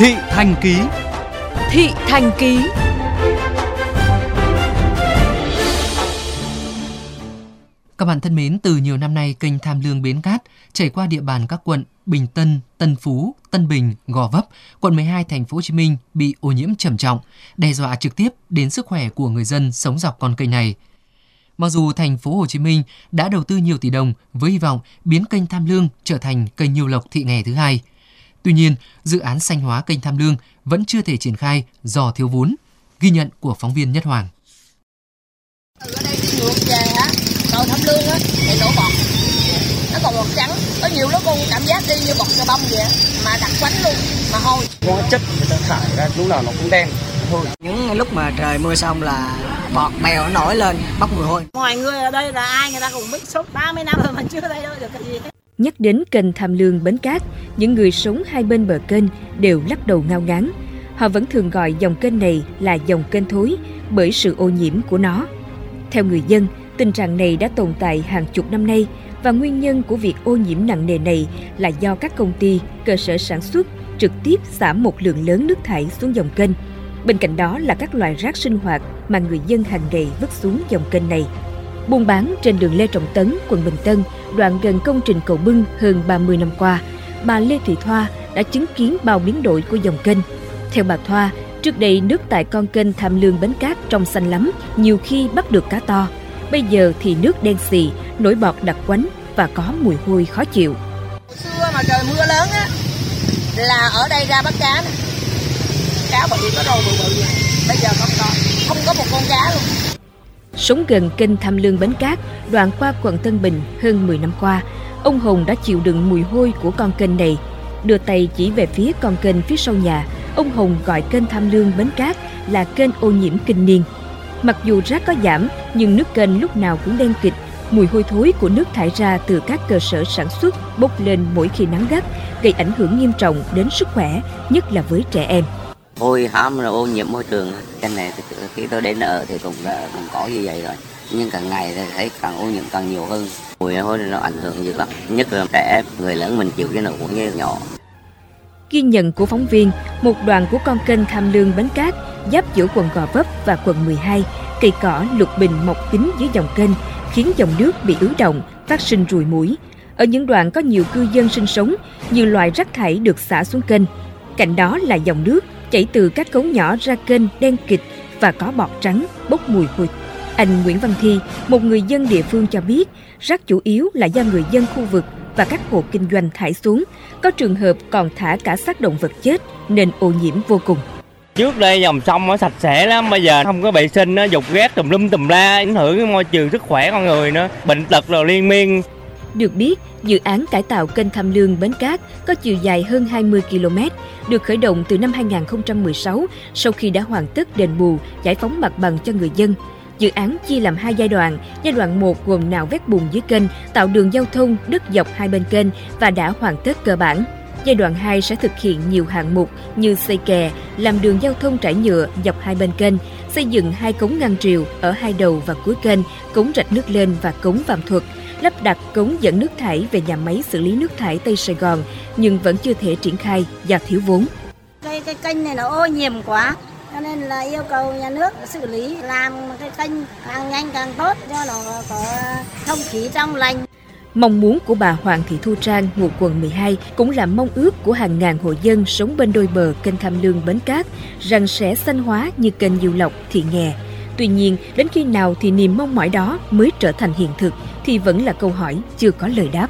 Thị Thành Ký Thị Thành Ký Các bạn thân mến, từ nhiều năm nay, kênh Tham Lương Bến Cát chảy qua địa bàn các quận Bình Tân, Tân Phú, Tân Bình, Gò Vấp, quận 12 thành phố Hồ Chí Minh bị ô nhiễm trầm trọng, đe dọa trực tiếp đến sức khỏe của người dân sống dọc con kênh này. Mặc dù thành phố Hồ Chí Minh đã đầu tư nhiều tỷ đồng với hy vọng biến kênh Tham Lương trở thành kênh nhiều lộc thị nghè thứ hai. Tuy nhiên, dự án xanh hóa kênh Tham Lương vẫn chưa thể triển khai do thiếu vốn. Ghi nhận của phóng viên Nhất Hoàng. ở đây đi ngược về á cầu thăm lương á thì đổ bọt. Nó còn bọt trắng. Có nhiều lúc con cảm giác đi như bọt cà bông vậy mà đặc quánh luôn mà hôi. Hóa chất người ta thải ra lúc nào nó cũng đen thôi những lúc mà trời mưa xong là bọt bèo nó nổi lên bốc mùi hôi. Mọi người ở đây là ai người ta cũng biết suốt 30 năm rồi mà chưa đổi được cái gì hết Nhắc đến kênh Tham Lương Bến Cát, những người sống hai bên bờ kênh đều lắc đầu ngao ngán. Họ vẫn thường gọi dòng kênh này là dòng kênh thối bởi sự ô nhiễm của nó. Theo người dân, tình trạng này đã tồn tại hàng chục năm nay và nguyên nhân của việc ô nhiễm nặng nề này là do các công ty, cơ sở sản xuất trực tiếp xả một lượng lớn nước thải xuống dòng kênh. Bên cạnh đó là các loại rác sinh hoạt mà người dân hàng ngày vứt xuống dòng kênh này. Buôn bán trên đường Lê Trọng Tấn, quận Bình Tân, đoạn gần công trình cầu bưng hơn 30 năm qua, bà Lê Thị Thoa đã chứng kiến bao biến đổi của dòng kênh. Theo bà Thoa, trước đây nước tại con kênh Tham Lương Bến Cát trong xanh lắm, nhiều khi bắt được cá to. Bây giờ thì nước đen xì, nổi bọt đặc quánh và có mùi hôi khó chịu. Xưa mà trời mưa lớn á là ở đây ra bắt cá nè cá bự có đồ bự bự vậy bây giờ không có không có một con cá luôn Sống gần kênh Tham Lương Bến Cát, đoạn qua quận Tân Bình hơn 10 năm qua, ông Hùng đã chịu đựng mùi hôi của con kênh này. Đưa tay chỉ về phía con kênh phía sau nhà, ông Hùng gọi kênh Tham Lương Bến Cát là kênh ô nhiễm kinh niên. Mặc dù rác có giảm, nhưng nước kênh lúc nào cũng đen kịt, mùi hôi thối của nước thải ra từ các cơ sở sản xuất bốc lên mỗi khi nắng gắt, gây ảnh hưởng nghiêm trọng đến sức khỏe, nhất là với trẻ em hôi hám là ô nhiễm môi trường. Trên này thì khi tôi đến ở thì cũng đã cũng có như vậy rồi. Nhưng càng ngày thì thấy càng ô nhiễm càng nhiều hơn. Mùi hôi nó ảnh hưởng nhiều lắm. Nhất là trẻ người lớn mình chịu cái nỗi cũng như nhỏ. Ghi nhận của phóng viên, một đoạn của con kênh Tham Lương Bến Cát giáp giữa quận Gò Vấp và quận 12, cây cỏ lục bình mọc kín dưới dòng kênh, khiến dòng nước bị ứ động, phát sinh ruồi mũi. Ở những đoạn có nhiều cư dân sinh sống, nhiều loại rác thải được xả xuống kênh. Cạnh đó là dòng nước chảy từ các cống nhỏ ra kênh đen kịch và có bọt trắng bốc mùi hôi. Anh Nguyễn Văn Thi, một người dân địa phương cho biết, rác chủ yếu là do người dân khu vực và các hộ kinh doanh thải xuống. Có trường hợp còn thả cả xác động vật chết nên ô nhiễm vô cùng. trước đây dòng sông nó sạch sẽ lắm bây giờ không có vệ sinh nó dục ghét tùm lum tùm la ảnh hưởng cái môi trường sức khỏe con người nữa bệnh tật rồi liên miên được biết, dự án cải tạo kênh Tham Lương Bến Cát có chiều dài hơn 20 km, được khởi động từ năm 2016 sau khi đã hoàn tất đền bù, giải phóng mặt bằng cho người dân. Dự án chia làm hai giai đoạn. Giai đoạn 1 gồm nạo vét bùn dưới kênh, tạo đường giao thông đất dọc hai bên kênh và đã hoàn tất cơ bản. Giai đoạn 2 sẽ thực hiện nhiều hạng mục như xây kè, làm đường giao thông trải nhựa dọc hai bên kênh, xây dựng hai cống ngăn triều ở hai đầu và cuối kênh, cống rạch nước lên và cống Vàm Thuật, lắp đặt cống dẫn nước thải về nhà máy xử lý nước thải Tây Sài Gòn nhưng vẫn chưa thể triển khai do thiếu vốn. cái cái kênh này nó ô nhiễm quá cho nên là yêu cầu nhà nước xử lý làm cái kênh càng nhanh càng tốt cho nó có không khí trong lành Mong muốn của bà Hoàng Thị Thu Trang, ngụ quận 12 cũng là mong ước của hàng ngàn hộ dân sống bên đôi bờ kênh Tham Lương Bến Cát rằng sẽ xanh hóa như kênh Diệu Lộc, Thị Nghè. Tuy nhiên, đến khi nào thì niềm mong mỏi đó mới trở thành hiện thực thì vẫn là câu hỏi chưa có lời đáp.